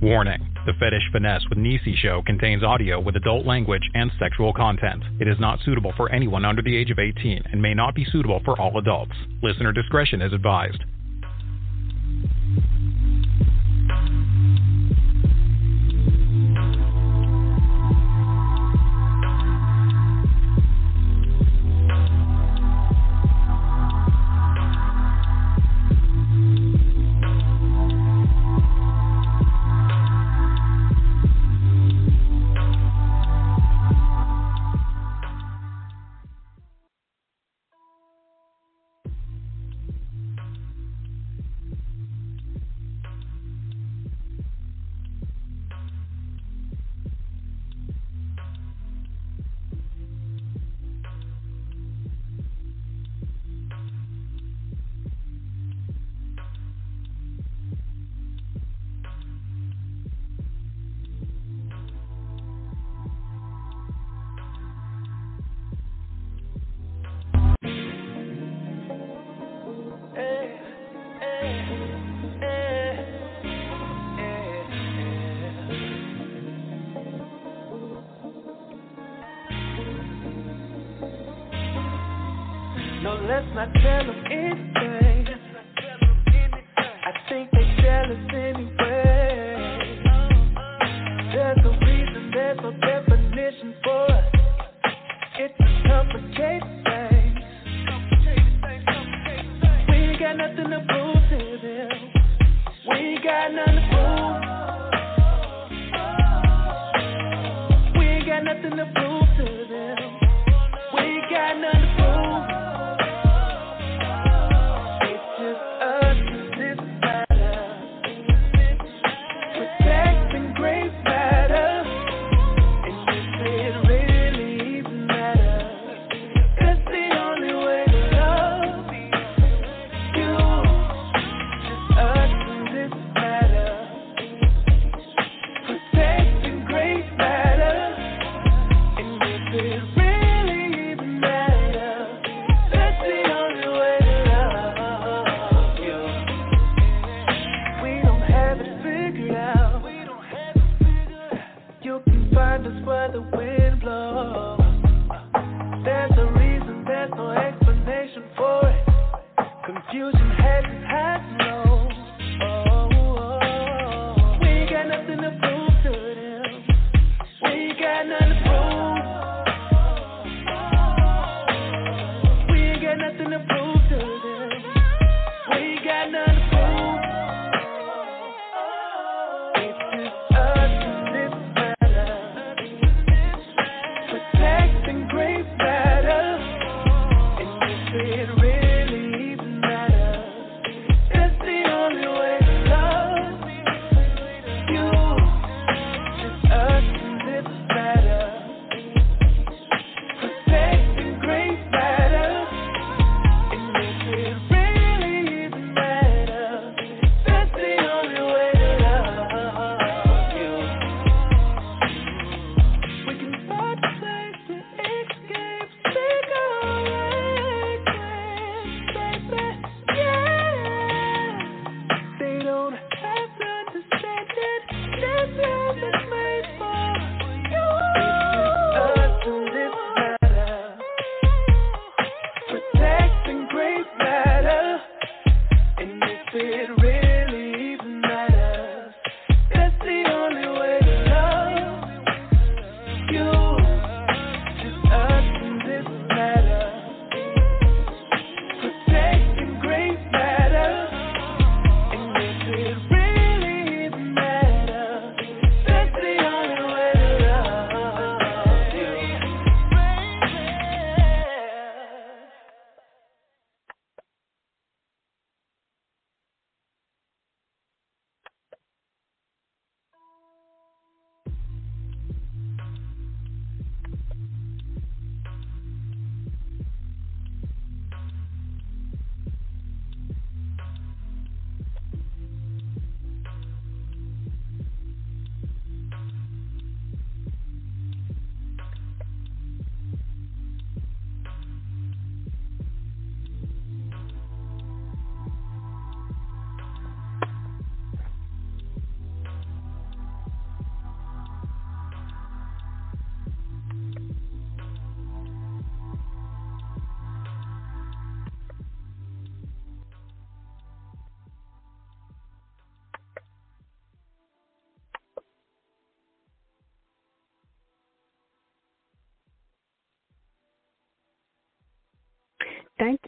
Warning. The Fetish Finesse with Nisi show contains audio with adult language and sexual content. It is not suitable for anyone under the age of 18 and may not be suitable for all adults. Listener discretion is advised. in the blue.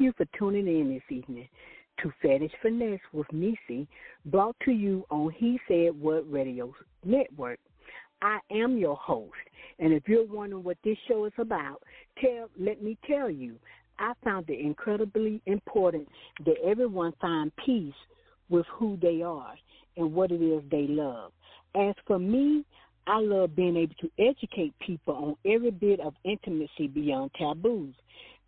You for tuning in this evening to Fetish Finesse with Nisi, brought to you on He Said What Radio Network. I am your host, and if you're wondering what this show is about, tell let me tell you, I found it incredibly important that everyone find peace with who they are and what it is they love. As for me, I love being able to educate people on every bit of intimacy beyond taboos.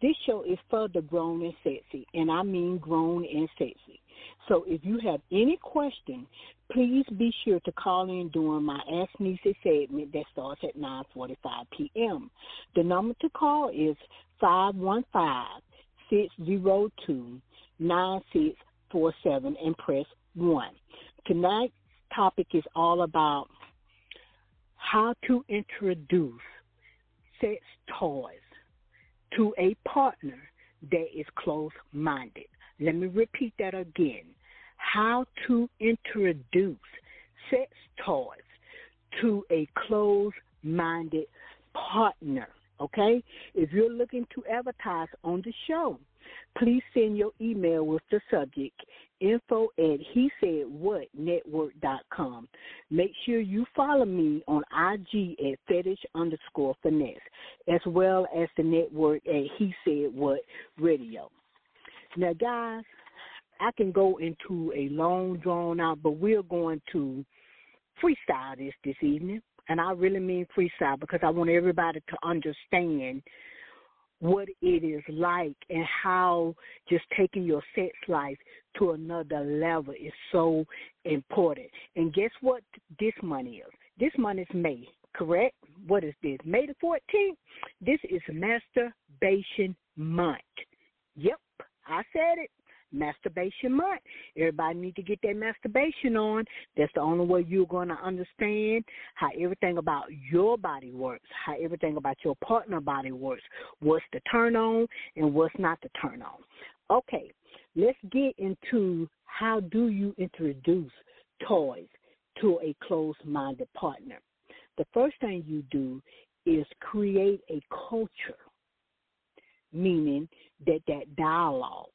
This show is for the grown and sexy, and I mean grown and sexy. So if you have any question, please be sure to call in during my Ask Nisi segment that starts at 9.45 p.m. The number to call is 515-602-9647 and press 1. Tonight's topic is all about how to introduce sex toys to a partner that is close minded. Let me repeat that again. How to introduce sex toys to a close minded partner. Okay? If you're looking to advertise on the show, please send your email with the subject info at he said what network.com. Make sure you follow me on IG at fetish underscore finesse, as well as the network at he said what radio. Now, guys, I can go into a long drawn out, but we're going to freestyle this this evening. And I really mean freestyle because I want everybody to understand what it is like and how just taking your sex life to another level is so important. And guess what this month is? This month is May, correct? What is this? May the 14th? This is masturbation month. Yep, I said it masturbation month. Everybody need to get their masturbation on. That's the only way you're going to understand how everything about your body works, how everything about your partner body works, what's the turn on and what's not the turn on. Okay, let's get into how do you introduce toys to a closed-minded partner. The first thing you do is create a culture, meaning that that dialogue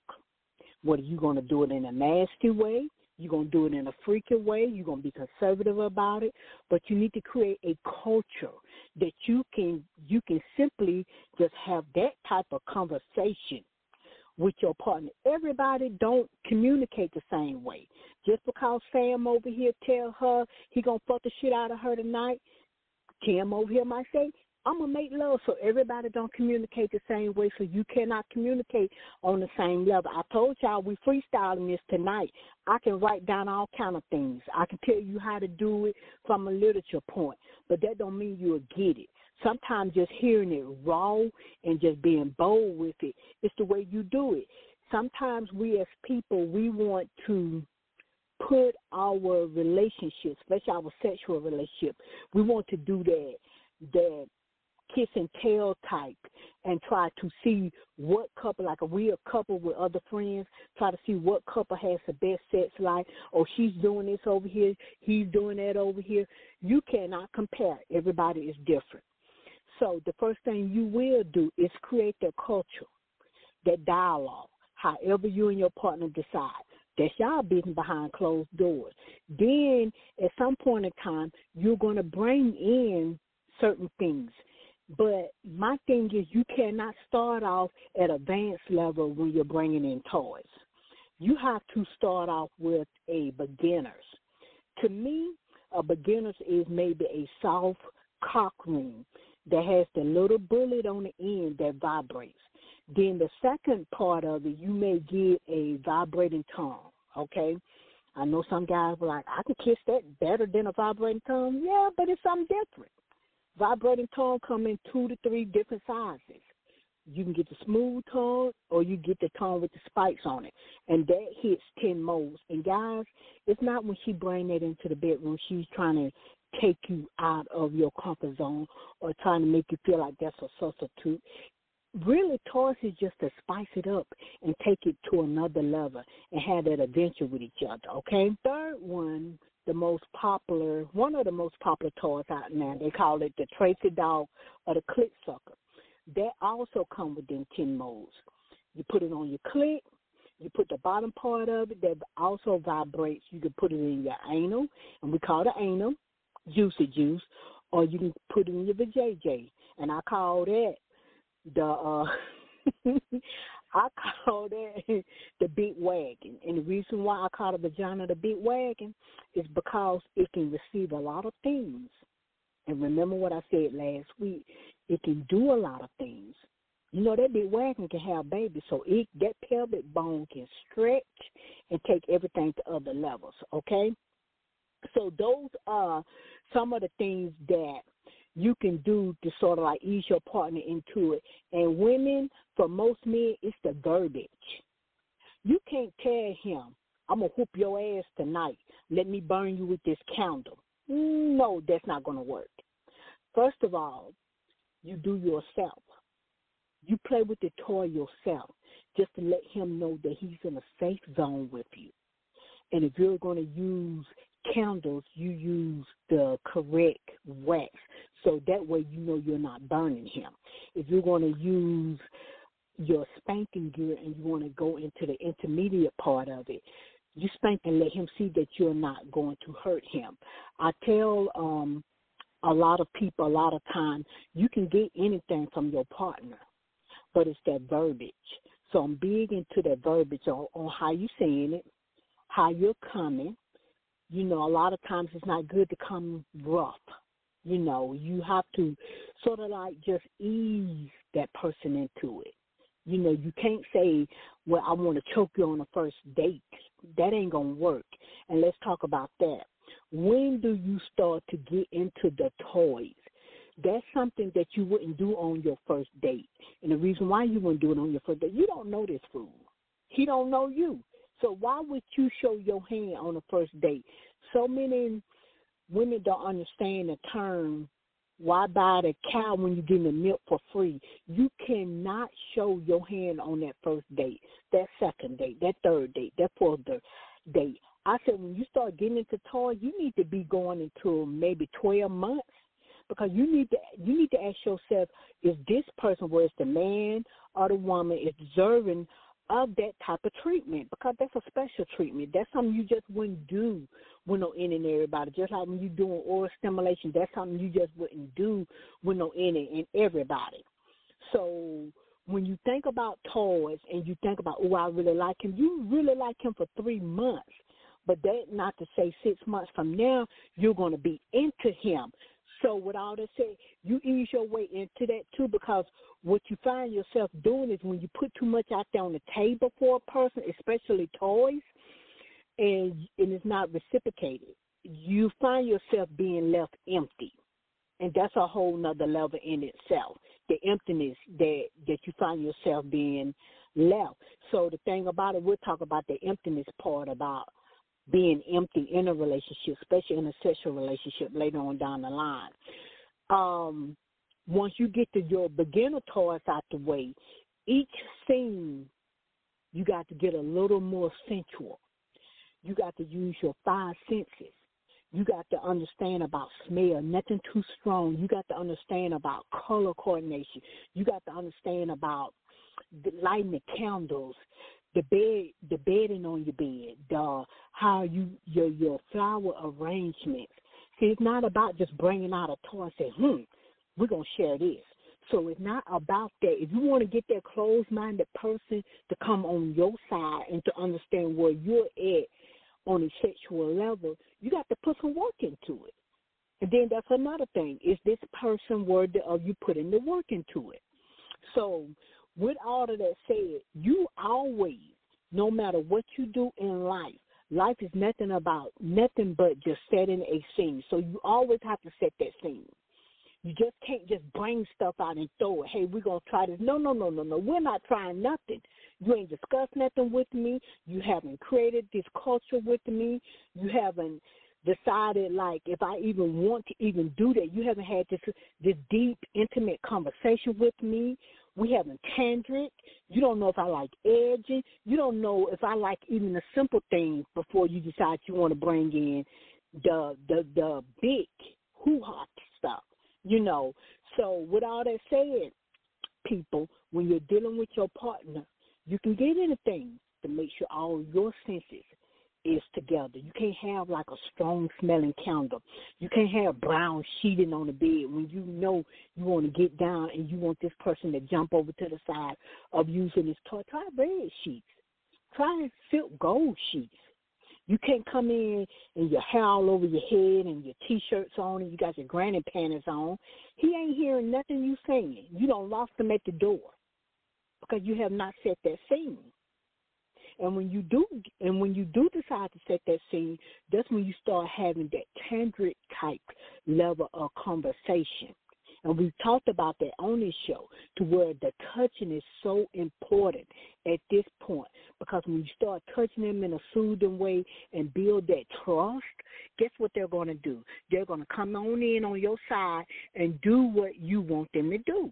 what are you going to do it in a nasty way? You're going to do it in a freaky way. You're going to be conservative about it, but you need to create a culture that you can you can simply just have that type of conversation with your partner. Everybody don't communicate the same way. Just because Sam over here tell her he gonna fuck the shit out of her tonight, Tim over here might say I'm gonna make love so everybody don't communicate the same way, so you cannot communicate on the same level. I told y'all we freestyling this tonight. I can write down all kind of things. I can tell you how to do it from a literature point, but that don't mean you'll get it. Sometimes just hearing it raw and just being bold with it, it's the way you do it. Sometimes we as people we want to put our relationships, especially our sexual relationship, we want to do that that kiss and tell type and try to see what couple, like a real couple with other friends, try to see what couple has the best sex life. Or she's doing this over here, he's doing that over here. You cannot compare. Everybody is different. So the first thing you will do is create that culture, that dialogue, however you and your partner decide. That's y'all business behind closed doors. Then at some point in time, you're going to bring in certain things but my thing is, you cannot start off at advanced level when you're bringing in toys. You have to start off with a beginner's. To me, a beginner's is maybe a soft cock ring that has the little bullet on the end that vibrates. Then the second part of it, you may get a vibrating tongue. Okay, I know some guys were like, I can kiss that better than a vibrating tongue. Yeah, but it's something different. Vibrating tongue come in two to three different sizes. You can get the smooth tongue or you get the tongue with the spikes on it. And that hits 10 modes. And guys, it's not when she bring that into the bedroom, she's trying to take you out of your comfort zone or trying to make you feel like that's a substitute. Really, toys is just to spice it up and take it to another level and have that adventure with each other, okay? Third one the most popular, one of the most popular toys out now. They call it the Tracy Dog or the Clit Sucker. That also come within 10 modes. You put it on your clit. You put the bottom part of it that also vibrates. You can put it in your anal, and we call it anal juicy juice, or you can put it in your vajayjay, and I call that the uh I call that the big wagon. And the reason why I call the vagina the big wagon is because it can receive a lot of things. And remember what I said last week, it can do a lot of things. You know that big wagon can have babies, so it that pelvic bone can stretch and take everything to other levels. Okay, so those are some of the things that you can do to sort of like ease your partner into it. And women, for most men, it's the verbiage. You can't tell him, I'm gonna whoop your ass tonight. Let me burn you with this candle. No, that's not gonna work. First of all, you do yourself. You play with the toy yourself just to let him know that he's in a safe zone with you. And if you're going to use candles, you use the correct wax. So that way you know you're not burning him. If you're going to use your spanking gear and you want to go into the intermediate part of it, you spank and let him see that you're not going to hurt him. I tell um a lot of people a lot of times you can get anything from your partner, but it's that verbiage. So I'm big into that verbiage on, on how you're saying it, how you're coming, you know, a lot of times it's not good to come rough. You know, you have to sort of like just ease that person into it. You know, you can't say, well, I want to choke you on the first date. That ain't going to work. And let's talk about that. When do you start to get into the toys? That's something that you wouldn't do on your first date. And the reason why you wouldn't do it on your first date, you don't know this fool. He don't know you. So why would you show your hand on the first date? So many women don't understand the term why buy the cow when you're getting the milk for free? You cannot show your hand on that first date, that second date, that third date, that fourth date. I said when you start getting into toys, you need to be going into maybe twelve months because you need to you need to ask yourself: Is this person, whether it's the man or the woman, is deserving of that type of treatment because that's a special treatment. That's something you just wouldn't do with no in and everybody. Just like when you're doing oral stimulation, that's something you just wouldn't do with no in and everybody. So when you think about toys and you think about, oh, I really like him, you really like him for three months. But that not to say six months from now you're going to be into him. So with all that said, you ease your way into that too because what you find yourself doing is when you put too much out there on the table for a person, especially toys, and and it's not reciprocated, you find yourself being left empty. And that's a whole nother level in itself. The emptiness that that you find yourself being left. So the thing about it, we'll talk about the emptiness part about being empty in a relationship, especially in a sexual relationship later on down the line. Um, once you get to your beginner toys out the way, each scene you got to get a little more sensual. You got to use your five senses. You got to understand about smell, nothing too strong. You got to understand about color coordination. You got to understand about lighting the candles, the bed, the bedding on your bed, the how you your your flower arrangements. See, it's not about just bringing out a toy and say, "Hmm, we're gonna share this." So it's not about that. If you want to get that closed-minded person to come on your side and to understand where you're at on a sexual level, you got to put some work into it. And then that's another thing: is this person worthy of you putting the work into it? So with all of that said, you always, no matter what you do in life, life is nothing about nothing but just setting a scene. So you always have to set that scene. You just can't just bring stuff out and throw it. Hey, we're gonna try this. No, no, no, no, no. We're not trying nothing. You ain't discussed nothing with me. You haven't created this culture with me. You haven't decided like if I even want to even do that. You haven't had this this deep, intimate conversation with me. We haven't tantric. You don't know if I like edging. You don't know if I like even the simple things before you decide you want to bring in the the the big hoo ha stuff. You know. So with all that said, people, when you're dealing with your partner, You can get anything to make sure all your senses is together. You can't have like a strong smelling candle. You can't have brown sheeting on the bed when you know you want to get down and you want this person to jump over to the side of using this toy. Try red sheets. Try silk gold sheets. You can't come in and your hair all over your head and your t-shirts on and you got your granny panties on. He ain't hearing nothing you saying. You don't lost him at the door because you have not set that scene. And when you do, and when you do decide to set that scene, that's when you start having that tantric type level of conversation. And we've talked about that on this show to where the touching is so important at this point because when you start touching them in a soothing way and build that trust, guess what they're going to do? They're going to come on in on your side and do what you want them to do.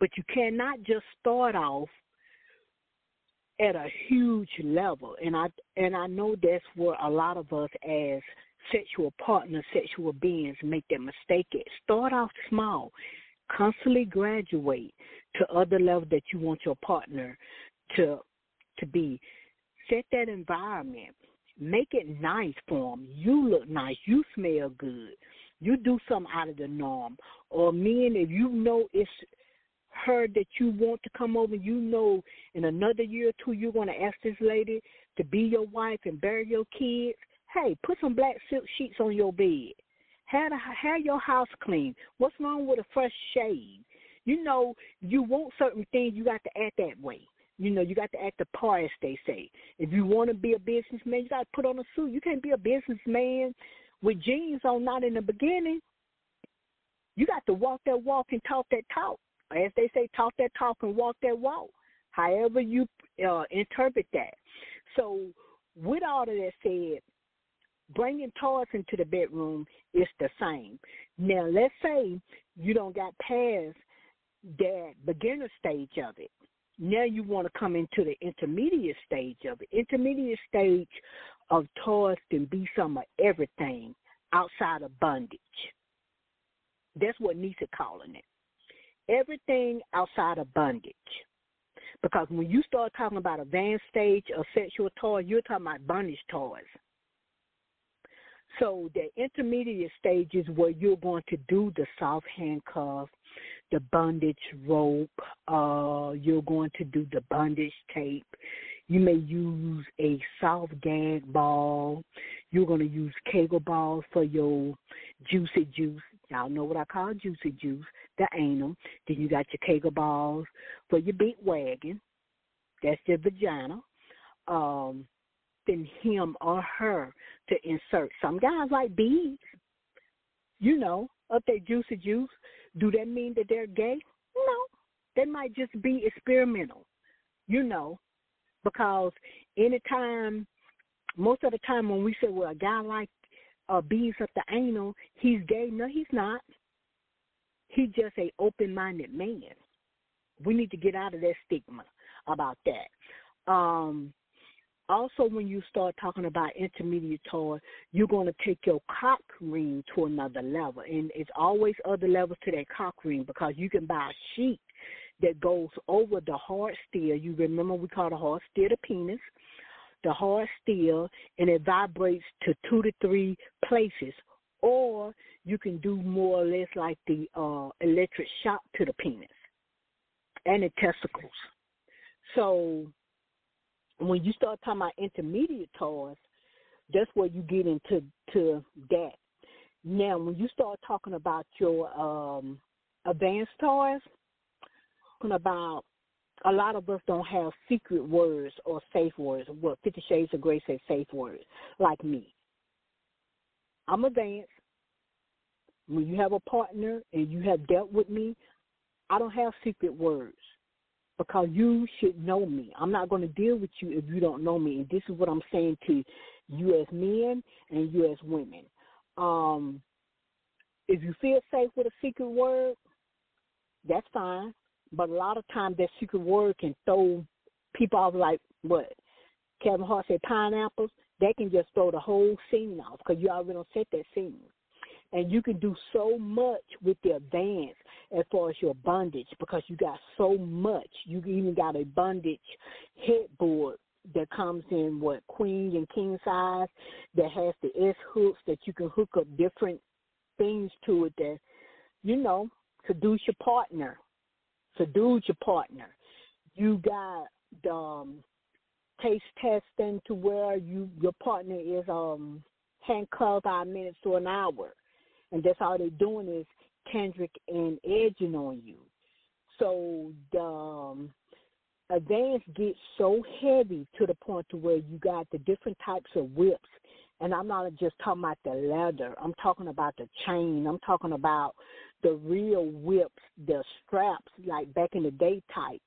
But you cannot just start off at a huge level and I and I know that's where a lot of us as sexual partners, sexual beings make that mistake at. Start off small. Constantly graduate to other levels that you want your partner to to be. Set that environment. Make it nice for them. You look nice. You smell good. You do something out of the norm. Or men, if you know it's her that you want to come over, you know in another year or two you're going to ask this lady to be your wife and bury your kids, hey, put some black silk sheets on your bed. Have, the, have your house clean. What's wrong with a fresh shave? You know, you want certain things, you got to act that way. You know, you got to act the part, as they say. If you want to be a businessman, you got to put on a suit. You can't be a businessman with jeans on, not in the beginning. You got to walk that walk and talk that talk as they say, talk that talk and walk that walk. However you uh, interpret that. So, with all of that said, bringing toys into the bedroom is the same. Now, let's say you don't got past that beginner stage of it. Now you want to come into the intermediate stage of it. Intermediate stage of toys can be some of everything outside of bondage. That's what Nisi calling it everything outside of bondage. Because when you start talking about advanced stage of sexual toy, you're talking about bondage toys. So the intermediate stage is where you're going to do the soft handcuff, the bondage rope, uh, you're going to do the bondage tape. You may use a soft gag ball. You're going to use Kegel balls for your juicy juice. Y'all know what I call juicy juice the anal. Then you got your Kegel balls for your big wagon. That's your vagina. Um, then him or her to insert. Some guys like beads, you know, up their juicy juice. Do that mean that they're gay? No. They might just be experimental, you know, because anytime, most of the time when we say, well, a guy like uh, beads up the anal, he's gay. No, he's not. He's just a open minded man. We need to get out of that stigma about that. Um, also, when you start talking about intermediate toy, you're going to take your cock ring to another level. And it's always other levels to that cock ring because you can buy a sheet that goes over the hard steel. You remember we call the hard steel the penis, the hard steel, and it vibrates to two to three places or you can do more or less like the uh, electric shock to the penis and the testicles. So when you start talking about intermediate toys, that's where you get into to that. Now, when you start talking about your um, advanced toys, talking about a lot of us don't have secret words or safe words. What Fifty Shades of Grey say safe words, like me. I'm advanced. When you have a partner and you have dealt with me, I don't have secret words because you should know me. I'm not going to deal with you if you don't know me. And this is what I'm saying to you as men and you as women. Um, if you feel safe with a secret word, that's fine. But a lot of times that secret word can throw people off like what Kevin Hart said, pineapples. They can just throw the whole scene off because you already don't set that scene. And you can do so much with the advance as far as your bondage because you got so much. You even got a bondage headboard that comes in what queen and king size that has the S hooks that you can hook up different things to it that you know seduce your partner, seduce your partner. You got the um, taste testing to where you your partner is um handcuffed five minutes to an hour, and that's all they're doing is tantric and edging on you. So the um, advance gets so heavy to the point to where you got the different types of whips. And I'm not just talking about the leather. I'm talking about the chain. I'm talking about the real whips, the straps, like back in the day type.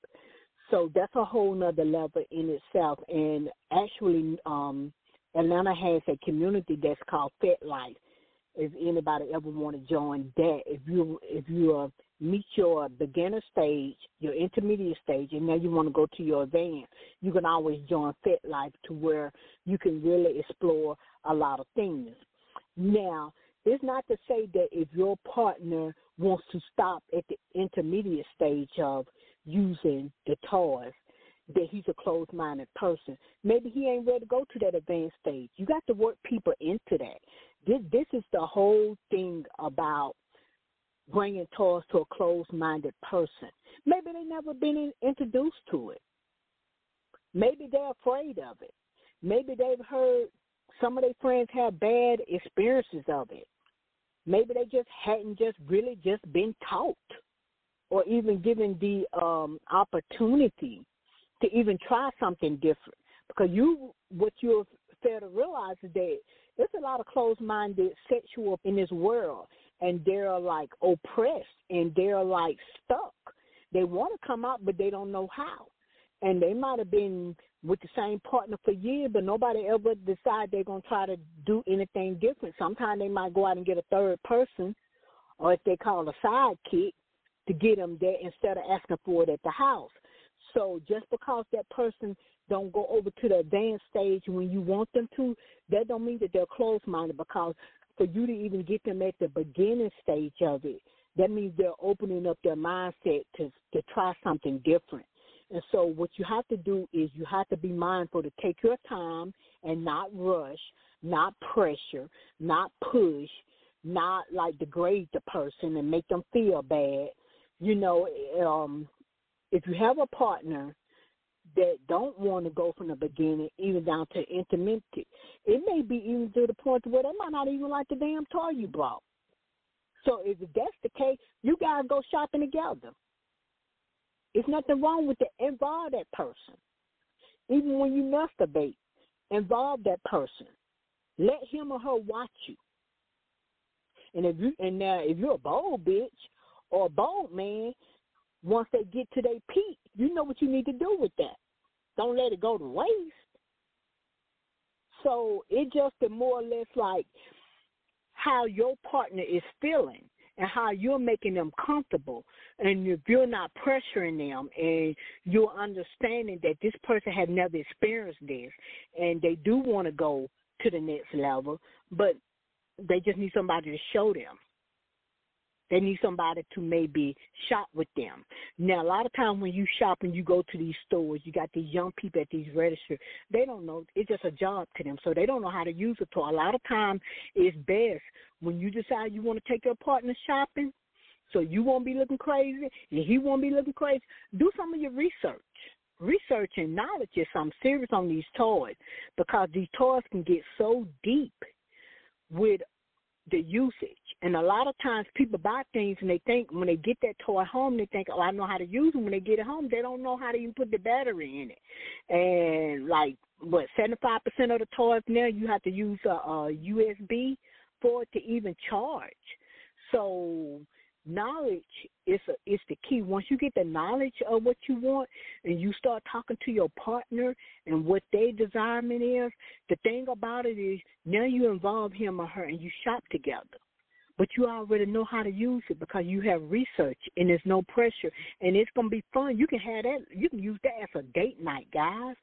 So that's a whole nother level in itself. And actually, um, Atlanta has a community that's called FetLife. If anybody ever want to join that, if you if you uh, meet your beginner stage, your intermediate stage, and now you want to go to your advanced, you can always join FetLife to where you can really explore a lot of things. Now, it's not to say that if your partner wants to stop at the intermediate stage of using the toys, that he's a closed minded person. Maybe he ain't ready to go to that advanced stage. You got to work people into that. This this is the whole thing about bringing toys to a closed minded person. Maybe they've never been in, introduced to it. Maybe they're afraid of it. Maybe they've heard some of their friends have bad experiences of it. Maybe they just hadn't just really just been taught or even given the um, opportunity to even try something different. Because you, what you fail to realize is that there's a lot of closed-minded sexual in this world, and they're like oppressed and they're like stuck. They want to come out, but they don't know how. And they might have been with the same partner for years, but nobody ever decide they're gonna try to do anything different. Sometimes they might go out and get a third person, or if they call a sidekick, to get them there instead of asking for it at the house. So just because that person don't go over to the advanced stage when you want them to, that don't mean that they're closed minded because for you to even get them at the beginning stage of it, that means they're opening up their mindset to to try something different. And so what you have to do is you have to be mindful to take your time and not rush, not pressure, not push, not like degrade the person and make them feel bad. You know, um, if you have a partner that don't want to go from the beginning even down to intimacy, it may be even to the point where they might not even like the damn toy you brought. So if that's the case, you guys go shopping together. It's nothing wrong with it. Involve that person. Even when you masturbate, involve that person. Let him or her watch you. And if you and now if you're a bold bitch or a bold man, once they get to their peak, you know what you need to do with that. Don't let it go to waste. So it just more or less like how your partner is feeling and how you're making them comfortable. And if you're not pressuring them and you're understanding that this person has never experienced this and they do want to go to the next level, but they just need somebody to show them. They need somebody to maybe shop with them. Now, a lot of times when you shop and you go to these stores, you got these young people at these registers. They don't know. It's just a job to them, so they don't know how to use a toy. A lot of times, it's best when you decide you want to take your partner shopping, so you won't be looking crazy and he won't be looking crazy. Do some of your research. Research and knowledge is something serious on these toys because these toys can get so deep with the usage. And a lot of times people buy things and they think when they get that toy home, they think, oh, I know how to use them. When they get it home, they don't know how to even put the battery in it. And like, what, 75% of the toys now, you have to use a, a USB for it to even charge. So knowledge is a, is the key. Once you get the knowledge of what you want and you start talking to your partner and what their desirement is, the thing about it is now you involve him or her and you shop together. But you already know how to use it because you have research and there's no pressure and it's gonna be fun. You can have that you can use that as a date night, guys.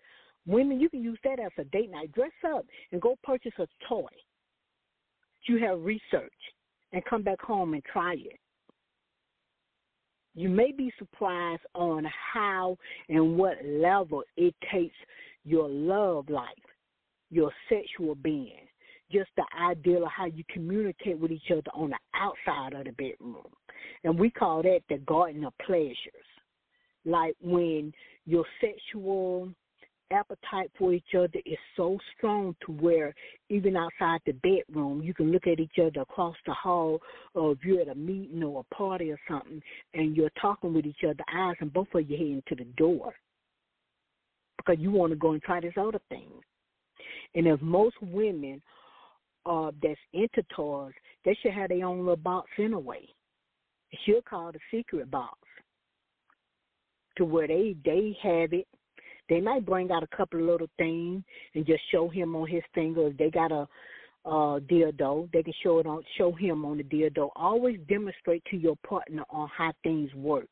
Women, you can use that as a date night. Dress up and go purchase a toy. You have research and come back home and try it. You may be surprised on how and what level it takes your love life, your sexual being, just the ideal of how you communicate with each other on the outside of the bedroom. And we call that the garden of pleasures. Like when your sexual appetite for each other is so strong to where even outside the bedroom you can look at each other across the hall or if you're at a meeting or a party or something and you're talking with each other eyes and both of you heading to the door because you want to go and try this other thing. And if most women uh that's into toys, they should have their own little box anyway. Should call the secret box. To where they they have it they might bring out a couple of little things and just show him on his finger. If they got a uh dildo, they can show it on show him on the dildo. Always demonstrate to your partner on how things work.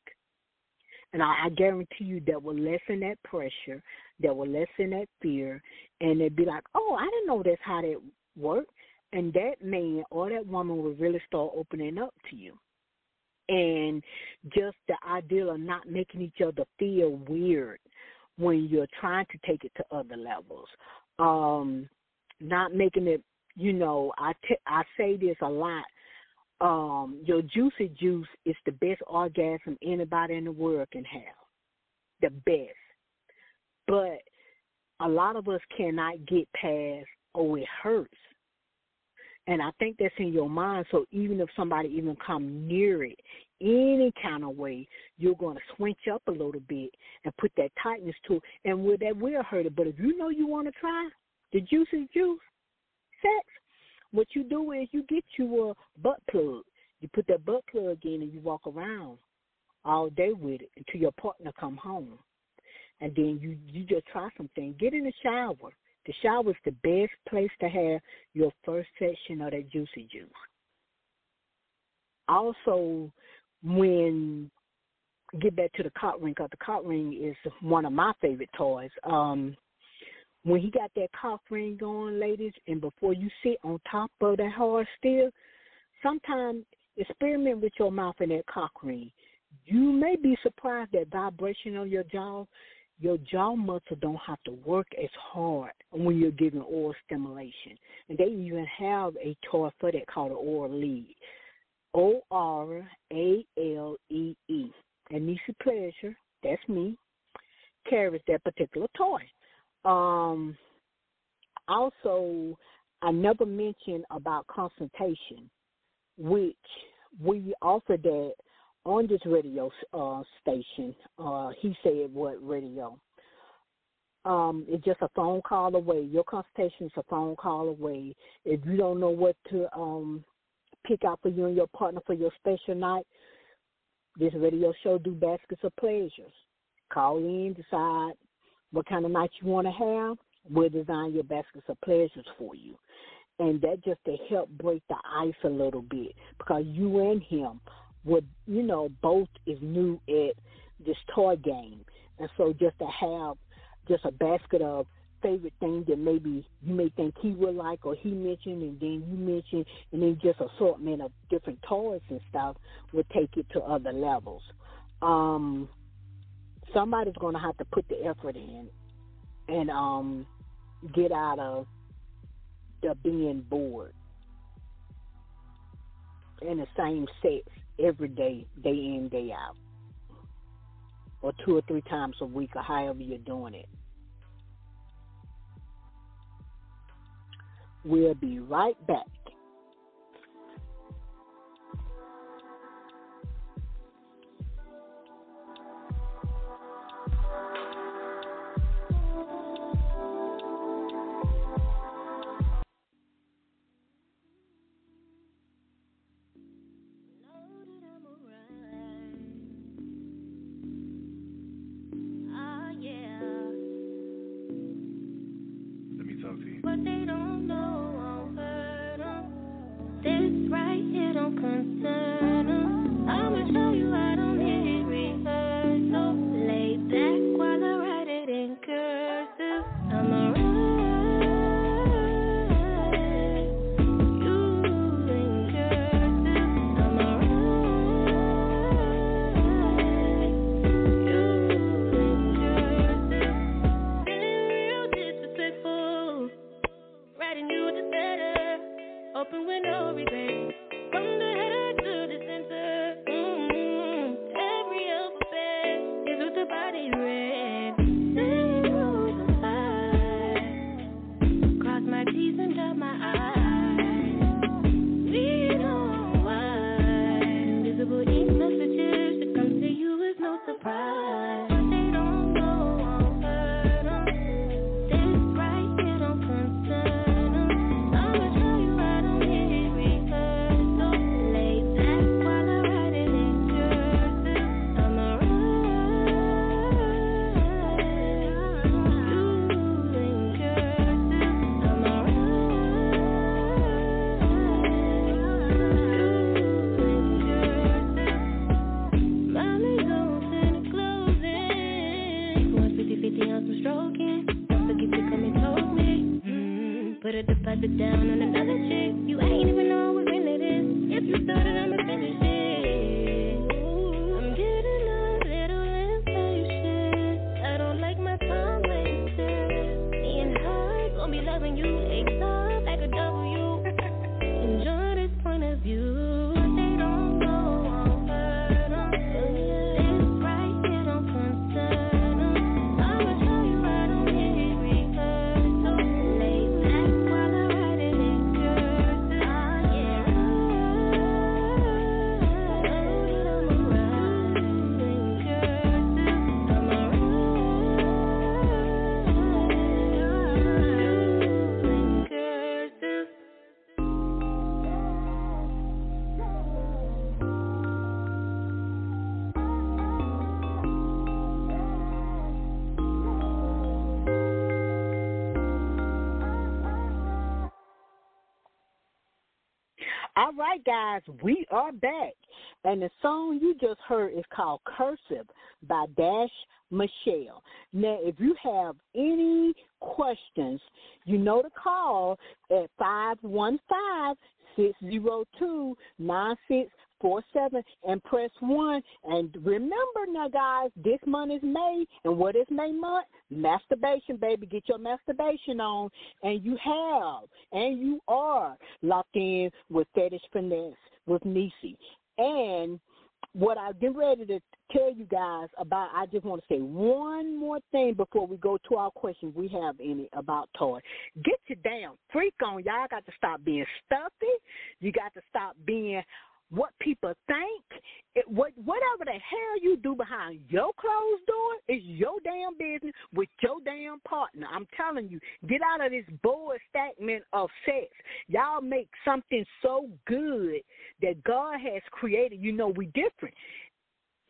And I, I guarantee you that will lessen that pressure, that will lessen that fear, and they'd be like, Oh, I didn't know that's how that worked and that man or that woman will really start opening up to you. And just the idea of not making each other feel weird when you're trying to take it to other levels. Um, not making it, you know, I, t- I say this a lot. Um, your juicy juice is the best orgasm anybody in the world can have. The best. But a lot of us cannot get past, oh, it hurts. And I think that's in your mind. So even if somebody even come near it, any kind of way, you're going to swinch up a little bit and put that tightness to it. And with that will hurt it. But if you know you want to try, the juice juice. Sex. What you do is you get you a butt plug. You put that butt plug in and you walk around all day with it until your partner come home. And then you you just try something. Get in the shower. The shower is the best place to have your first session of that juicy juice. Also, when get back to the cock ring, because the cock ring is one of my favorite toys. Um, when he got that cock ring going, ladies, and before you sit on top of that hard steel, sometimes experiment with your mouth in that cock ring. You may be surprised that vibration on your jaw your jaw muscle don't have to work as hard when you're giving oral stimulation. And they even have a toy for that called an oral lead. O R A L E E. And Nisi Pleasure, that's me, carries that particular toy. Um, also, I never mentioned about consultation, which we offer that on this radio uh, station. Uh, he said what radio? Um, it's just a phone call away. Your consultation is a phone call away. If you don't know what to um, pick out for you and your partner for your special night, this radio show do baskets of pleasures. Call in, decide what kind of night you want to have. We'll design your baskets of pleasures for you. And that just to help break the ice a little bit because you and him would you know both is new at this toy game, and so just to have just a basket of favorite things that maybe you may think he would like or he mentioned and then you mentioned and then just assortment of different toys and stuff would take it to other levels. Um somebody's gonna have to put the effort in and um get out of the being bored. In the same sex every day, day in, day out, or two or three times a week, or however you're doing it. We'll be right back. Guys, we are back. And the song you just heard is called Cursive by Dash Michelle. Now, if you have any questions, you know to call at 515 602 9647 and press 1. And remember now, guys, this month is May. And what is May month? Masturbation, baby. Get your masturbation on. And you have, and you are locked in with Fetish Finesse with Nisi. And what I get ready to tell you guys about, I just want to say one more thing before we go to our questions. We have any about toys. Get your damn freak on. Y'all got to stop being stuffy. You got to stop being what people think. It, what whatever the hell you do behind your closed door is your damn business with your damn partner. I'm telling you, get out of this bored stagnant of sex. Y'all make something so good that God has created. You know we different.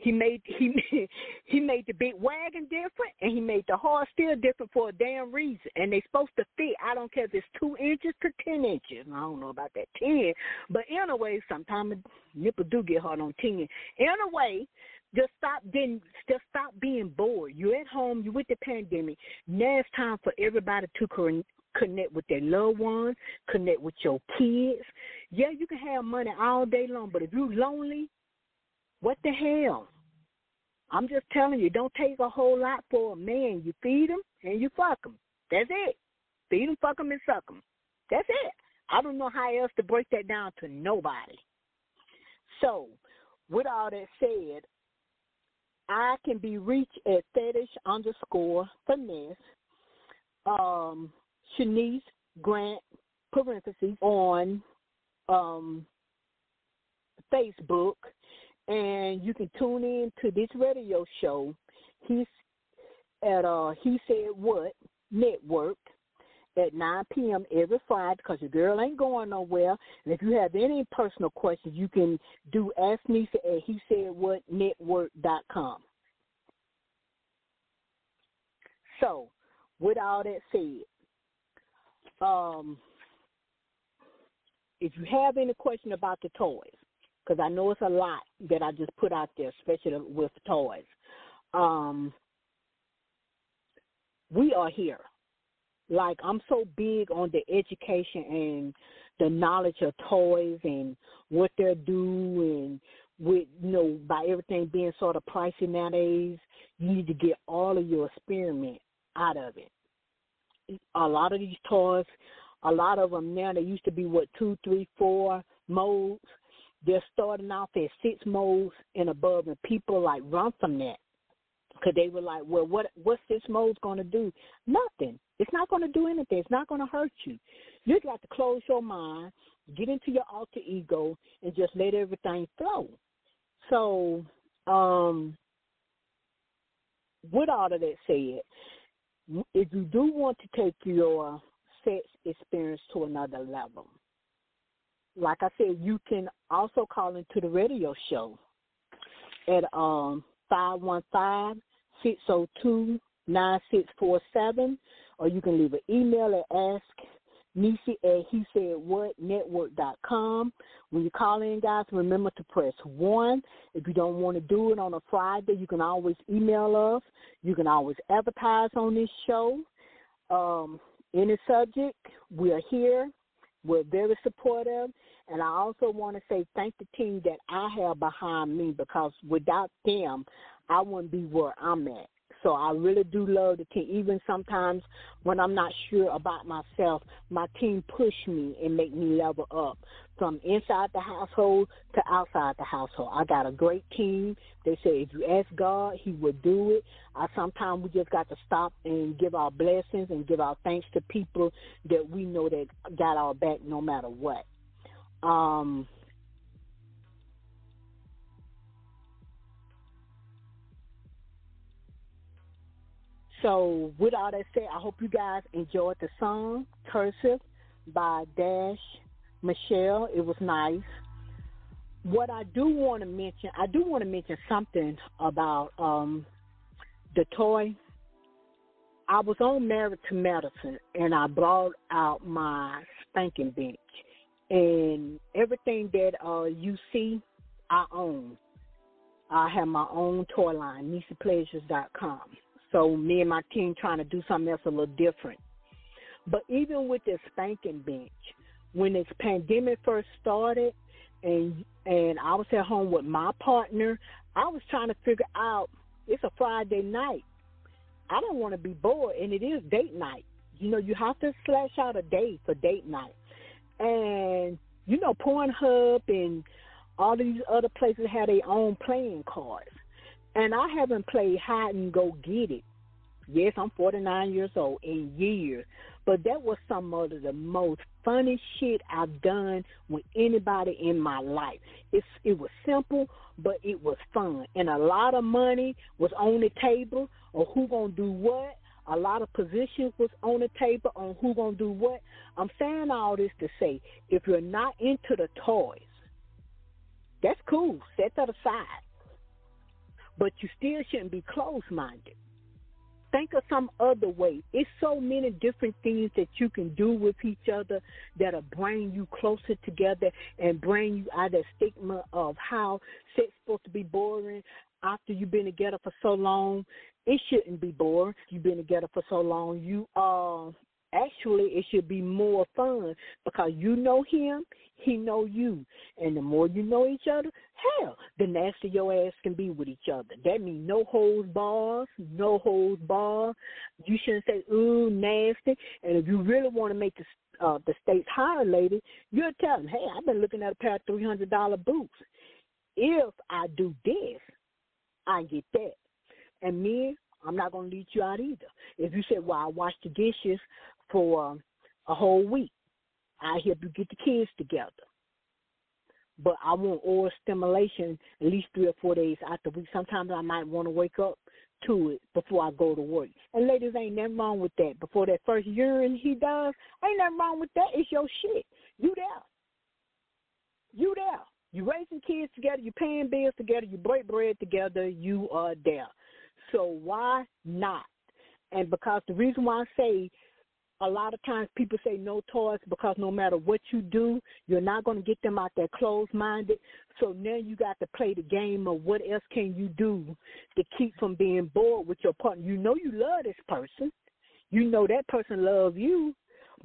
He made he he made the big wagon different, and he made the horse still different for a damn reason. And they supposed to fit. I don't care if it's two inches to ten inches. I don't know about that ten, but anyway, sometimes nipple do get hard on ten. Anyway, just stop being just stop being bored. You're at home. You with the pandemic. Now it's time for everybody to con- connect with their loved ones, connect with your kids. Yeah, you can have money all day long, but if you're lonely, what the hell? I'm just telling you, don't take a whole lot for a man. You feed him and you fuck him. That's it. Feed him, fuck him, and suck him. That's it. I don't know how else to break that down to nobody. So, with all that said, I can be reached at fetish underscore finesse, um, Shanice Grant, parentheses, on um, Facebook and you can tune in to this radio show. He's at uh he said what network at 9 p.m. every Friday because your girl ain't going nowhere. And if you have any personal questions, you can do Ask Nisi at he said what network.com. So, with all that said, um, if you have any question about the toys, because I know it's a lot that I just put out there, especially with toys. Um, we are here. Like I'm so big on the education and the knowledge of toys and what they're doing. With you know, by everything being sort of pricey nowadays, you need to get all of your experiment out of it. A lot of these toys, a lot of them now they used to be what two, three, four modes they're starting off at six modes and above, and people like run from that because they were like, "Well, what what's six modes going to do? Nothing. It's not going to do anything. It's not going to hurt you. You got to close your mind, get into your alter ego, and just let everything flow." So, um, with all of that said, if you do want to take your sex experience to another level, like I said, you can also call into the radio show at um five one five six zero two nine six four seven, or you can leave an email at ask Nisi at he said what network dot com. When you call in, guys, remember to press one. If you don't want to do it on a Friday, you can always email us. You can always advertise on this show. Um, any subject, we're here. We're very supportive. And I also want to say thank the team that I have behind me because without them, I wouldn't be where I'm at. So I really do love the team. Even sometimes when I'm not sure about myself, my team push me and make me level up from inside the household to outside the household. I got a great team. They say if you ask God, He will do it. I sometimes we just got to stop and give our blessings and give our thanks to people that we know that got our back no matter what. Um, So, with all that said, I hope you guys enjoyed the song "Cursive" by Dash Michelle. It was nice. What I do want to mention, I do want to mention something about um, the toy. I was on Married to Medicine, and I brought out my spanking bench, and everything that uh, you see, I own. I have my own toy line, NisiPleasures.com. So me and my team trying to do something else a little different. But even with this spanking bench, when this pandemic first started, and and I was at home with my partner, I was trying to figure out. It's a Friday night. I don't want to be bored, and it is date night. You know, you have to slash out a day for date night, and you know, Pornhub and all these other places have their own playing cards. And I haven't played hide and go get it. Yes, I'm 49 years old in years, but that was some of the most funny shit I've done with anybody in my life. It's it was simple, but it was fun, and a lot of money was on the table or who gonna do what. A lot of positions was on the table on who gonna do what. I'm saying all this to say, if you're not into the toys, that's cool. Set that aside but you still shouldn't be closed minded. Think of some other way. It's so many different things that you can do with each other that'll bring you closer together and bring you out of that stigma of how sex supposed to be boring after you've been together for so long. It shouldn't be boring. You've been together for so long. You uh actually it should be more fun because you know him, he know you. And the more you know each other, hell, the nastier your ass can be with each other. That means no holds bars, no holds bar. You shouldn't say, ooh, nasty. And if you really want to make the uh, the states higher, lady, you'll tell them, hey, I've been looking at a pair of three hundred dollar boots. If I do this, I get that. And me, I'm not gonna lead you out either. If you say, well, I wash the dishes for a whole week, I help you get the kids together. But I want oral stimulation at least three or four days out the week. Sometimes I might want to wake up to it before I go to work. And ladies, ain't nothing wrong with that. Before that first urine he does, ain't nothing wrong with that. It's your shit. You there. You there. You raising kids together, you paying bills together, you break bread together, you are there. So why not? And because the reason why I say a lot of times people say no toys because no matter what you do, you're not going to get them out there closed minded. So now you got to play the game of what else can you do to keep from being bored with your partner. You know you love this person. You know that person loves you,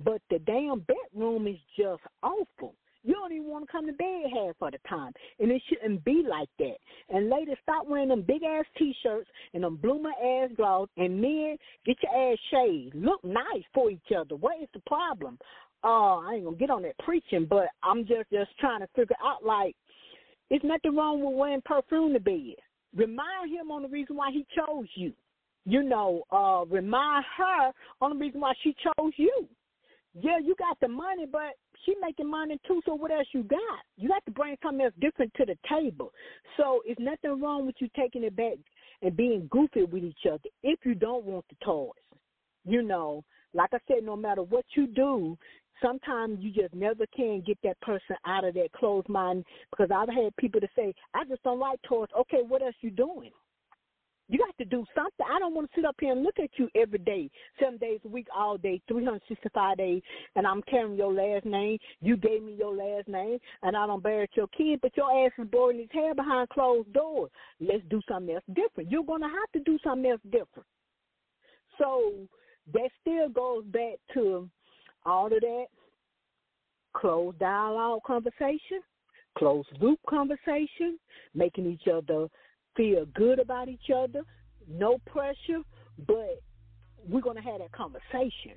but the damn bedroom is just awful. You don't even want to come to bed half of the time. And it shouldn't be like that. And ladies, stop wearing them big ass t shirts and them bloomer ass gloves. And men, get your ass shaved. Look nice for each other. What is the problem? Uh, I ain't gonna get on that preaching, but I'm just just trying to figure out like it's nothing wrong with wearing perfume to bed. Remind him on the reason why he chose you. You know, uh, remind her on the reason why she chose you. Yeah, you got the money, but she making money too. So what else you got? You got to bring something else different to the table. So it's nothing wrong with you taking it back and being goofy with each other if you don't want the toys. You know, like I said, no matter what you do, sometimes you just never can get that person out of that closed mind. Because I've had people to say, "I just don't like toys." Okay, what else you doing? You got to do something. I don't want to sit up here and look at you every day, seven days a week, all day, 365 days, and I'm carrying your last name. You gave me your last name, and I don't bear your kid, but your ass is boring his hair behind closed doors. Let's do something else different. You're going to have to do something else different. So that still goes back to all of that closed dialogue conversation, closed loop conversation, making each other feel good about each other, no pressure, but we're going to have that conversation.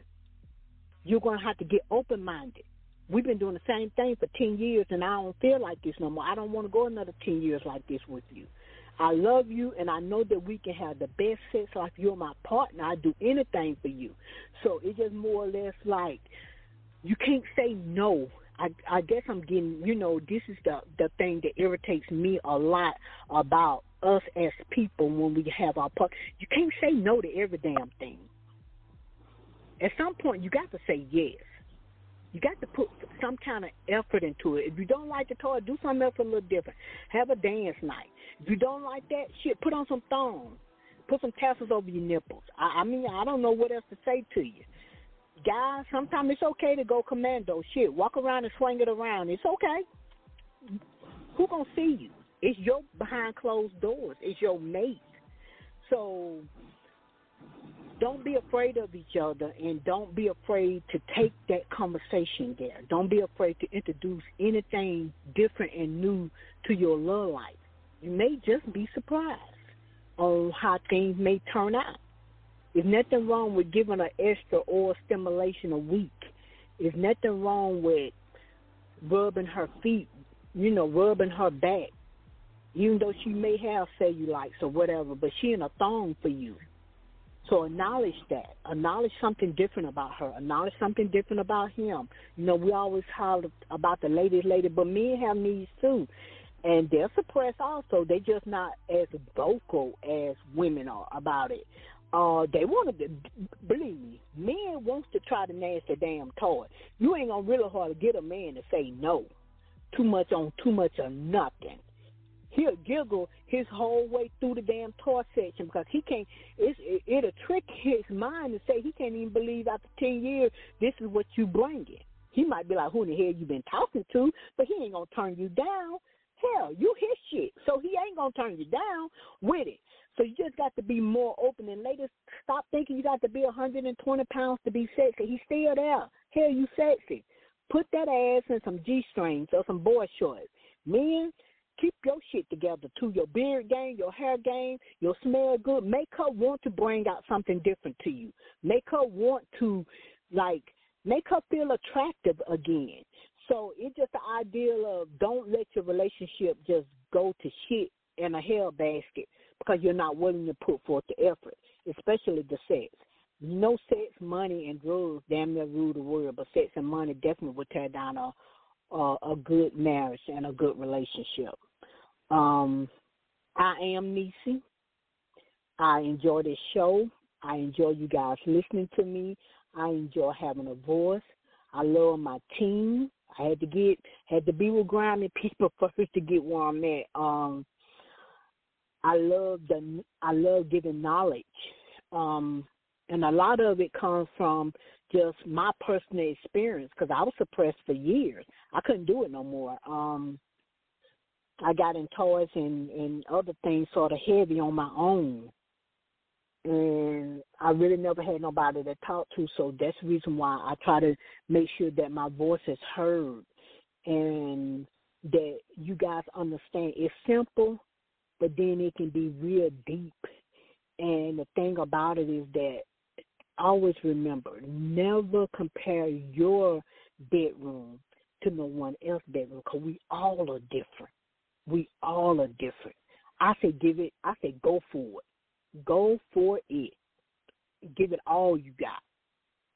You're going to have to get open minded. We've been doing the same thing for 10 years, and I don't feel like this no more. I don't want to go another 10 years like this with you. I love you, and I know that we can have the best sex life. You're my partner. I do anything for you. So it's just more or less like you can't say no. I, I guess I'm getting, you know, this is the the thing that irritates me a lot about us as people when we have our part. You can't say no to every damn thing. At some point, you got to say yes. You got to put some kind of effort into it. If you don't like the toy, do something else a little different. Have a dance night. If you don't like that shit, put on some thongs. Put some tassels over your nipples. I, I mean, I don't know what else to say to you. Guys, sometimes it's okay to go commando. Shit, walk around and swing it around. It's okay. Who gonna see you? It's your behind closed doors. It's your mate. So don't be afraid of each other and don't be afraid to take that conversation there. Don't be afraid to introduce anything different and new to your love life. You may just be surprised on how things may turn out. There's nothing wrong with giving an extra oral stimulation a week. There's nothing wrong with rubbing her feet, you know, rubbing her back, even though she may have cellulites or whatever, but she in a thong for you. So acknowledge that. Acknowledge something different about her. Acknowledge something different about him. You know, we always holler about the ladies, lady, but men have needs too. And they're suppressed also. They're just not as vocal as women are about it. Uh, they want to believe me. Men wants to try to nash the damn toy. You ain't gonna really hard to get a man to say no. Too much on too much of nothing he'll giggle his whole way through the damn toy section because he can't. It's, it, it'll trick his mind to say he can't even believe after ten years this is what you bringing. He might be like, "Who in the hell you been talking to?" But he ain't gonna turn you down. Hell, you his shit, so he ain't gonna turn you down with it. So you just got to be more open. And ladies, stop thinking you got to be 120 pounds to be sexy. He's still there. Hell, you sexy. Put that ass in some G strings or some boy shorts. Men, keep your shit together too. Your beard game, your hair game, your smell good. Make her want to bring out something different to you. Make her want to, like, make her feel attractive again. So it's just the ideal of don't let your relationship just go to shit in a hell basket because you're not willing to put forth the effort, especially the sex. No sex, money, and drugs damn near rule the world, but sex and money definitely will tear down a a, a good marriage and a good relationship. Um, I am Nisi. I enjoy this show. I enjoy you guys listening to me. I enjoy having a voice. I love my team. I had to get had to be with grimy people first to get where I'm at. Um, I love the I love giving knowledge, um, and a lot of it comes from just my personal experience because I was suppressed for years. I couldn't do it no more. Um, I got in toys and and other things sort of heavy on my own, and I really never had nobody to talk to. So that's the reason why I try to make sure that my voice is heard, and that you guys understand. It's simple, but then it can be real deep. And the thing about it is that always remember, never compare your bedroom to no one else's bedroom because we all are different. We all are different. I say give it. I say go for it. Go for it. Give it all you got,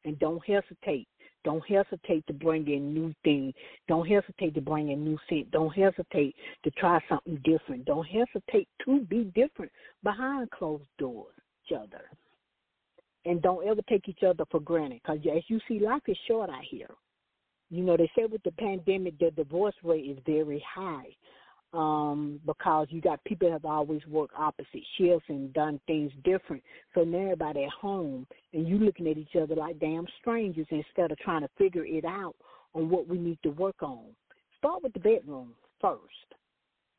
and don't hesitate. Don't hesitate to bring in new things. Don't hesitate to bring in new scent. Don't hesitate to try something different. Don't hesitate to be different behind closed doors, each other. And don't ever take each other for granted. Because as you see, life is short out here. You know, they say with the pandemic, the divorce rate is very high um, because you got people that have always worked opposite shifts and done things different. So now everybody at home and you looking at each other like damn strangers instead of trying to figure it out on what we need to work on. Start with the bedroom first.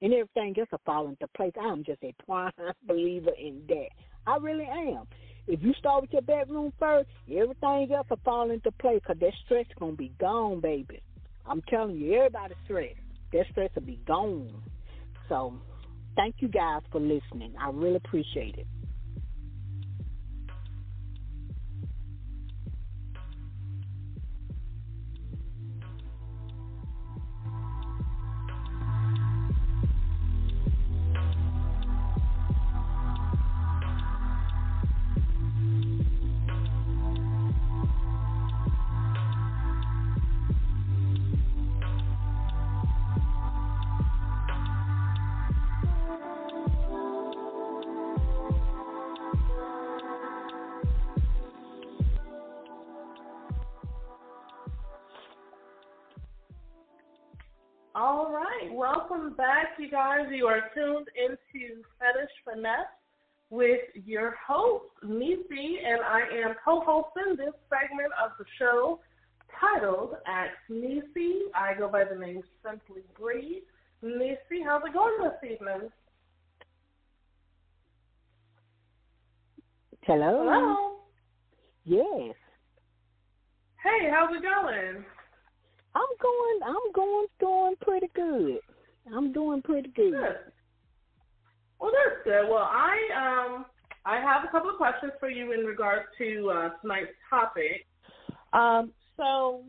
And everything else will fall into place. I'm just a prime believer in that. I really am. If you start with your bedroom first, everything else will fall into place because that stress gonna be gone, baby. I'm telling you, everybody's stressed. That stress will be gone. So, thank you guys for listening. I really appreciate it. Guys. You are tuned into Fetish Finesse with your host, Nisi, and I am co-hosting this segment of the show titled Ask Nisi. I go by the name Simply Bree. Nisi, how's it going this evening? Hello. Hello. Yes. Hey, how's it going? I'm going. I'm going. Doing pretty good. I'm doing pretty good. Good. Well, that's good. Well, I um I have a couple of questions for you in regards to uh, tonight's topic. Um, so,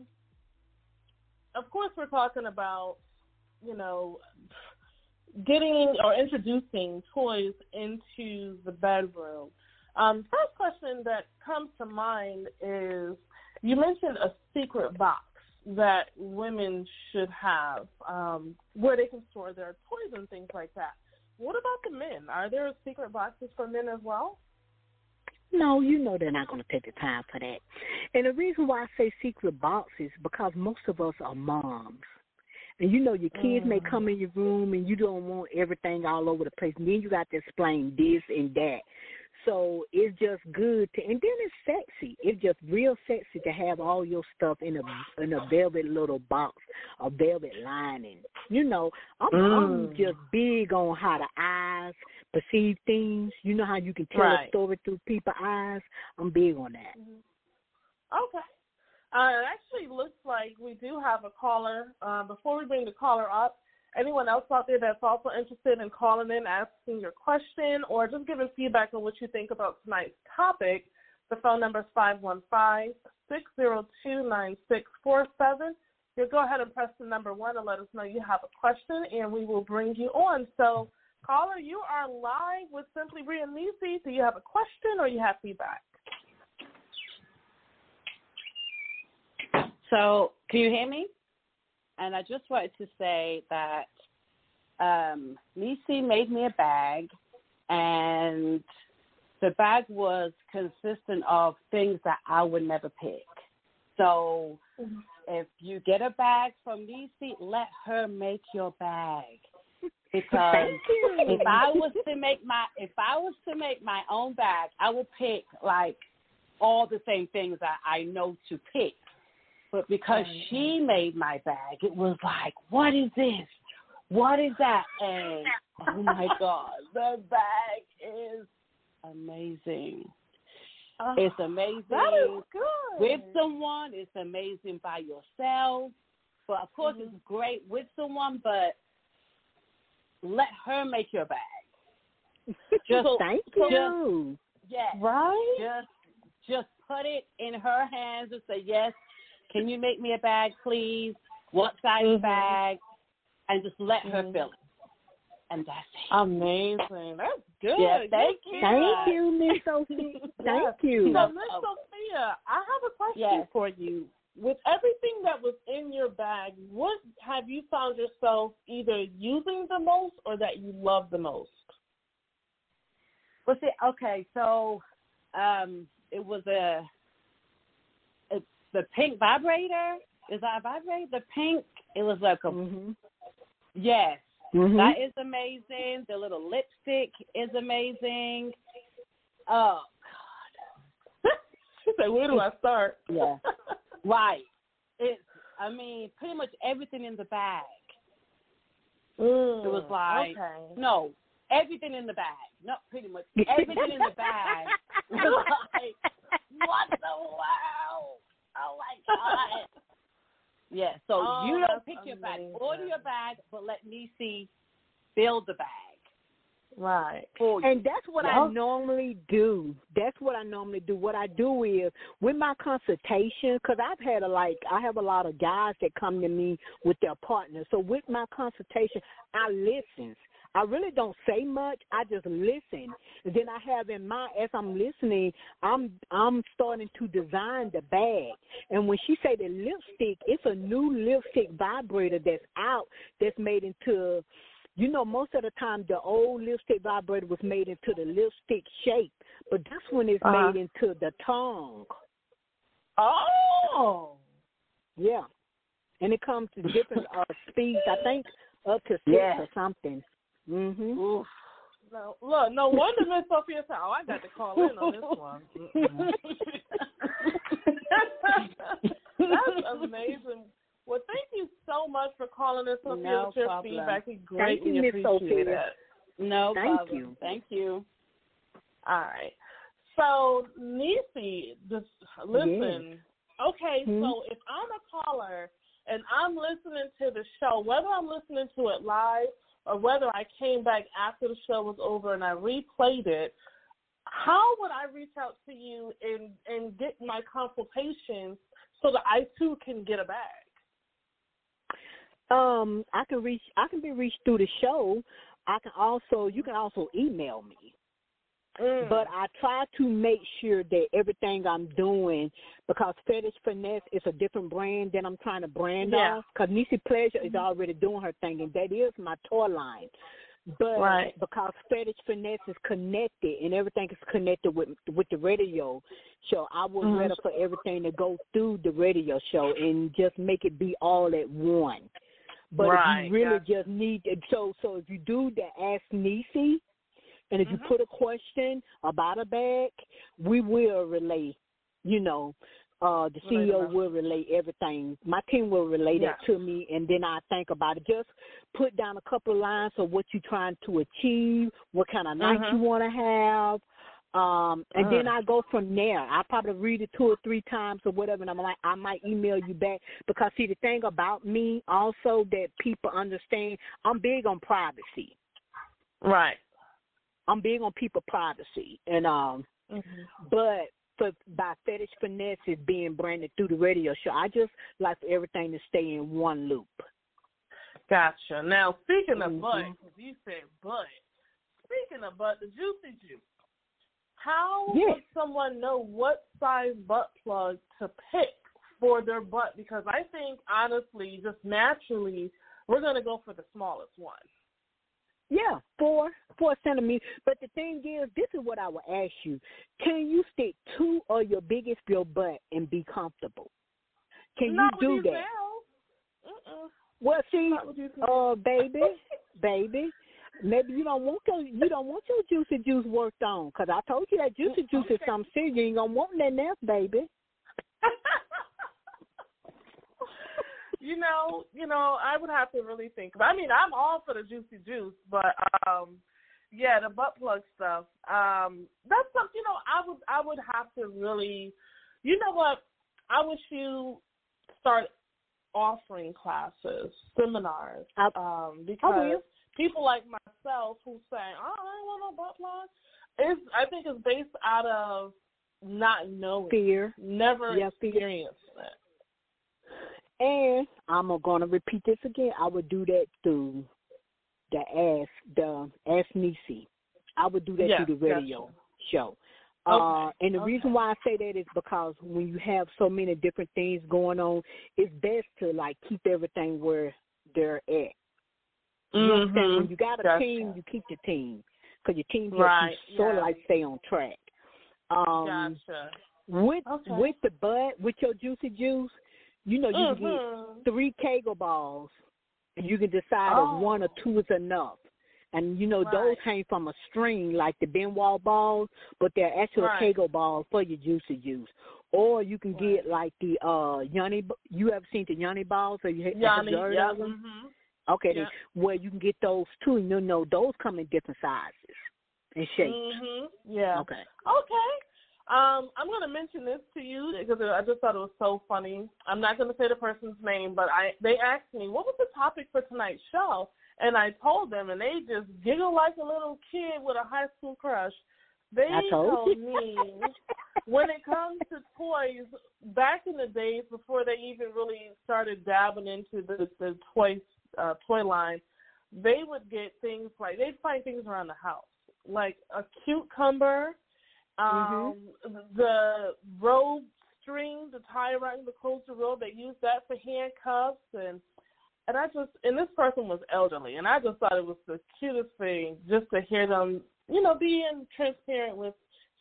of course, we're talking about you know getting or introducing toys into the bedroom. Um, first question that comes to mind is you mentioned a secret box that women should have um, where they can store their toys and things like that. What about the men? Are there secret boxes for men as well? No, you know they're not going to take the time for that. And the reason why I say secret box is because most of us are moms. And you know your kids may Mm. come in your room and you don't want everything all over the place. And then you got to explain this and that. So it's just good to, and then it's sexy. It's just real sexy to have all your stuff in a in a velvet little box, a velvet lining. You know, I'm, I'm Mm. just big on how the eyes perceive things. You know how you can tell Right. a story through people's eyes. I'm big on that. Okay. Uh, it actually looks like we do have a caller. Uh, before we bring the caller up, anyone else out there that's also interested in calling in, asking your question, or just giving feedback on what you think about tonight's topic, the phone number is 515 602 9647. You go ahead and press the number one and let us know you have a question, and we will bring you on. So, caller, you are live with Simply and Nisi. Do you have a question or you have feedback? So, can you hear me? And I just wanted to say that um, Nisi made me a bag, and the bag was consistent of things that I would never pick. So, if you get a bag from Nisi, let her make your bag. Because if I was to make my if I was to make my own bag, I would pick like all the same things that I know to pick. But because she made my bag, it was like, what is this? What is that? And oh my God, the bag is amazing. Ah, it's amazing That is good. with someone. It's amazing by yourself. But of course, mm-hmm. it's great with someone. But let her make your bag. Just Thank just- you. yes, right? just just put it in her hands and say yes. Can you make me a bag, please? What size Mhm. bag? And just let her Mhm. fill it. And that's it. Amazing. That's good. Yeah, thank you. Thank you, Miss Sophie. Thank you. So, Miss Sophia, I have a question Yes. for you. With everything that was in your bag, what have you found yourself either using the most or that you love the most? Well, see, okay, so um, it was a the pink vibrator. Is that a vibrator? The pink. It was like a hmm yes. hmm That is amazing. The little lipstick is amazing. Oh God. she said, "Where do I start?" Yeah. right. It's. I mean, pretty much everything in the bag. Mm, It was like okay. no, everything in the bag. Not pretty much everything in the bag like, what the wow? Oh my god. Yeah, so Oh, you don't pick your bag. Order your bag, but let me see build the bag Right. for you. And that's what Yeah. I normally do. That's what I normally do. What I do is with my consultation, because I've had a like, I have a lot of guys that come to me with their partners. So with my consultation, I listen. I really don't say much. I just listen. And then I have in mind as I'm listening, I'm I'm starting to design the bag. And when she say the lipstick, it's a new lipstick vibrator that's out that's made into you know, most of the time the old lipstick vibrator was made into the lipstick shape, but this one is Uh-huh. made into the tongue. Oh. Yeah, and it comes to different uh, speeds. I think up to six Yeah. or something. Mhm. Oof. No, look, no wonder Miss Sophia said, "Oh, I got to call in on this one." That's amazing. Well, thank you so much for calling in, Sophia. No with your problem. feedback. We Thank greatly you, Miss appreciate Sophia. it. No Thank problem. you. Thank you. All right. So, Nisi, just listen. Okay, Hmm? so if I'm a caller and I'm listening to the show, whether I'm listening to it live or whether I came back after the show was over and I replayed it, how would I reach out to you and and get my consultation so that I too can get a bag? Um, I can reach. I can be reached through the show. I can also. You can also email me. Mm. But I try to make sure that everything I'm doing, because Fetish Finesse is a different brand than I'm trying to brand Yeah. Mm-hmm. off. Because Nisi Pleasure is already doing her thing, and that is my toy line. But Right. because Fetish Finesse is connected and everything is connected with with the radio show, I would Mhm. rather for everything to go through the radio show and just make it be all at one. But Right, if you really gotcha. just need so so if you do the Ask Nisi, and if Mhm. you put a question about a bag, we will relay, you know, uh the Relay CEO will relay everything. My team will relay that to me and then I think about it. Just put down a couple of lines of what you're trying to achieve, what kind of night Mhm. you want to have. Um, and then Mm. I go from there. I probably read it two or three times or whatever, and I'm like, I might email you back because see the thing about me also that people understand, I'm big on privacy. Right. I'm big on people privacy, and um, Mm-hmm. but for by fetish finesse is being branded through the radio show. I just like for everything to stay in one loop. Gotcha. Now, speaking of Mhm. butt, because you said butt, speaking of butt, the juicy juice. How Yeah. would someone know what size butt plug to pick for their butt? Because I think, honestly, just naturally, we're going to go for the smallest one. Yeah, four four centimeters. But the thing is, this is what I will ask you: Can you stick two of your biggest your butt and be comfortable? Can Not you do that? Mm-mm. Well, see, Not with these uh, baby, baby, maybe you don't want your you don't want your juicy juice worked on because I told you that juicy juice is something serious. You ain't gonna want nothing else, baby. you know, you know, I would have to really think. I mean, I'm all for the juicy juice, but um, yeah, the butt plug stuff. Um, that's something. You know, I would I would have to really. You know what? I wish you start offering classes, seminars, um, because people like myself who say, "Oh, I don't want no butt plug," is I think it's based out of not knowing, Fear. never Yeah, fear. experiencing it. And I'm gonna repeat this again. I would do that through the Ask the Ask Nisi. I would do that Yeah, through the radio gotcha. show. Okay, Uh, and the okay. reason why I say that is because when you have so many different things going on, it's best to like keep everything where they're at. You understand? When you got a Gotcha. team, you keep the team because your team helps Right, you sort of like stay on track. Um, Gotcha. with Okay. with the bud, with your juicy juice, you know you can get Mhm. three Kegel balls, and you can decide Oh. if one or two is enough. And you know those Right. hang from a string like the Ben Wa balls, but they're actual Right. Kegel balls for your to use Or you can Right. get like the uh Yanni. You ever seen the Yanni balls? Or you have Yanni, heard yeah. of them? mhm. Okay, Yeah. where you can get those too. And you know those come in different sizes and shapes. Mhm. Yeah. Okay. Okay. Um, I'm going to mention this to you because I just thought it was so funny. I'm not going to say the person's name, but I they asked me what was the topic for tonight's show, and I told them, and they just giggled like a little kid with a high school crush. They I told told me when it comes to toys, back in the days before they even really started dabbing into the the toy uh, toy line, they would get things like they'd find things around the house, like a cucumber, um, the robe string the tie around the clothes to robe. They used that for handcuffs and. And I just, and this person was elderly, and I just thought it was the cutest thing just to hear them, you know, being transparent with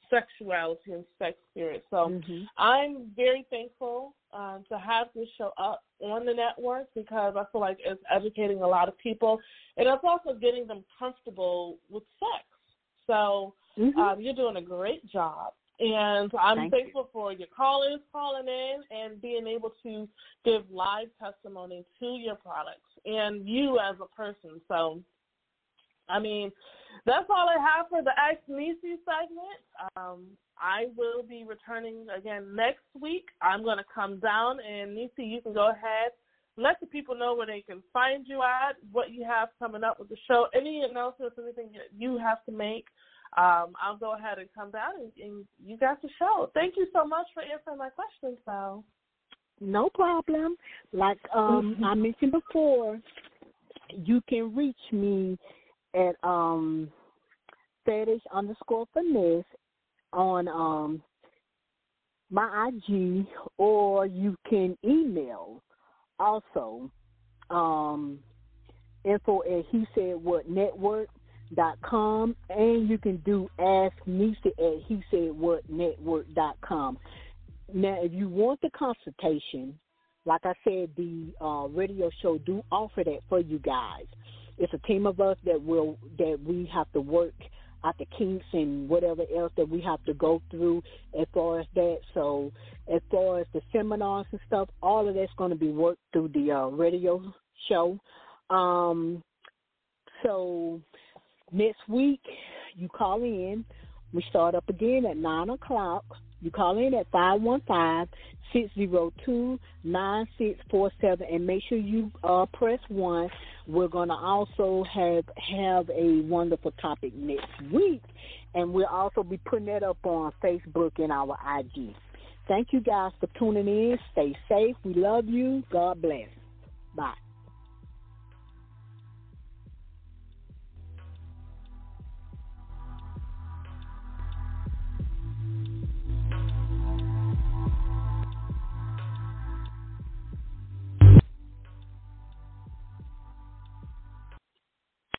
sexuality and sex spirit. So Mhm. I'm very thankful uh, to have this show up on the network because I feel like it's educating a lot of people, and it's also getting them comfortable with sex. So Mhm. um, you're doing a great job, and I'm Thank thankful for your callers calling in and being able to give live testimony to your products and you as a person. So, I mean, that's all I have for the Ask Nisi segment. Um, I will be returning again next week. I'm going to come down, and Nisi, you can go ahead. Let the people know where they can find you at, what you have coming up with the show, any announcements, anything that you have to make. Um, I'll go ahead and come down, and, and you got the show. Thank you so much for answering my questions, Sal. No problem. Like um I mentioned before, you can reach me at um fetish underscore finesse on um my IG or you can email also um info at he said what network dot com and you can do ask Nisi at he said what network dot com. Now, if you want the consultation, like I said, the uh, radio show do offer that for you guys. It's a team of us that will that we have to work out the kinks and whatever else that we have to go through as far as that. So, as far as the seminars and stuff, all of that's going to be worked through the uh, radio show. Um, so next week you call in. We start up again at nine o'clock. You call in at 515-602-9647 and make sure you uh, press 1. We're going to also have have a wonderful topic next week and we'll also be putting that up on Facebook and our IG. Thank you guys for tuning in. Stay safe. We love you. God bless. Bye.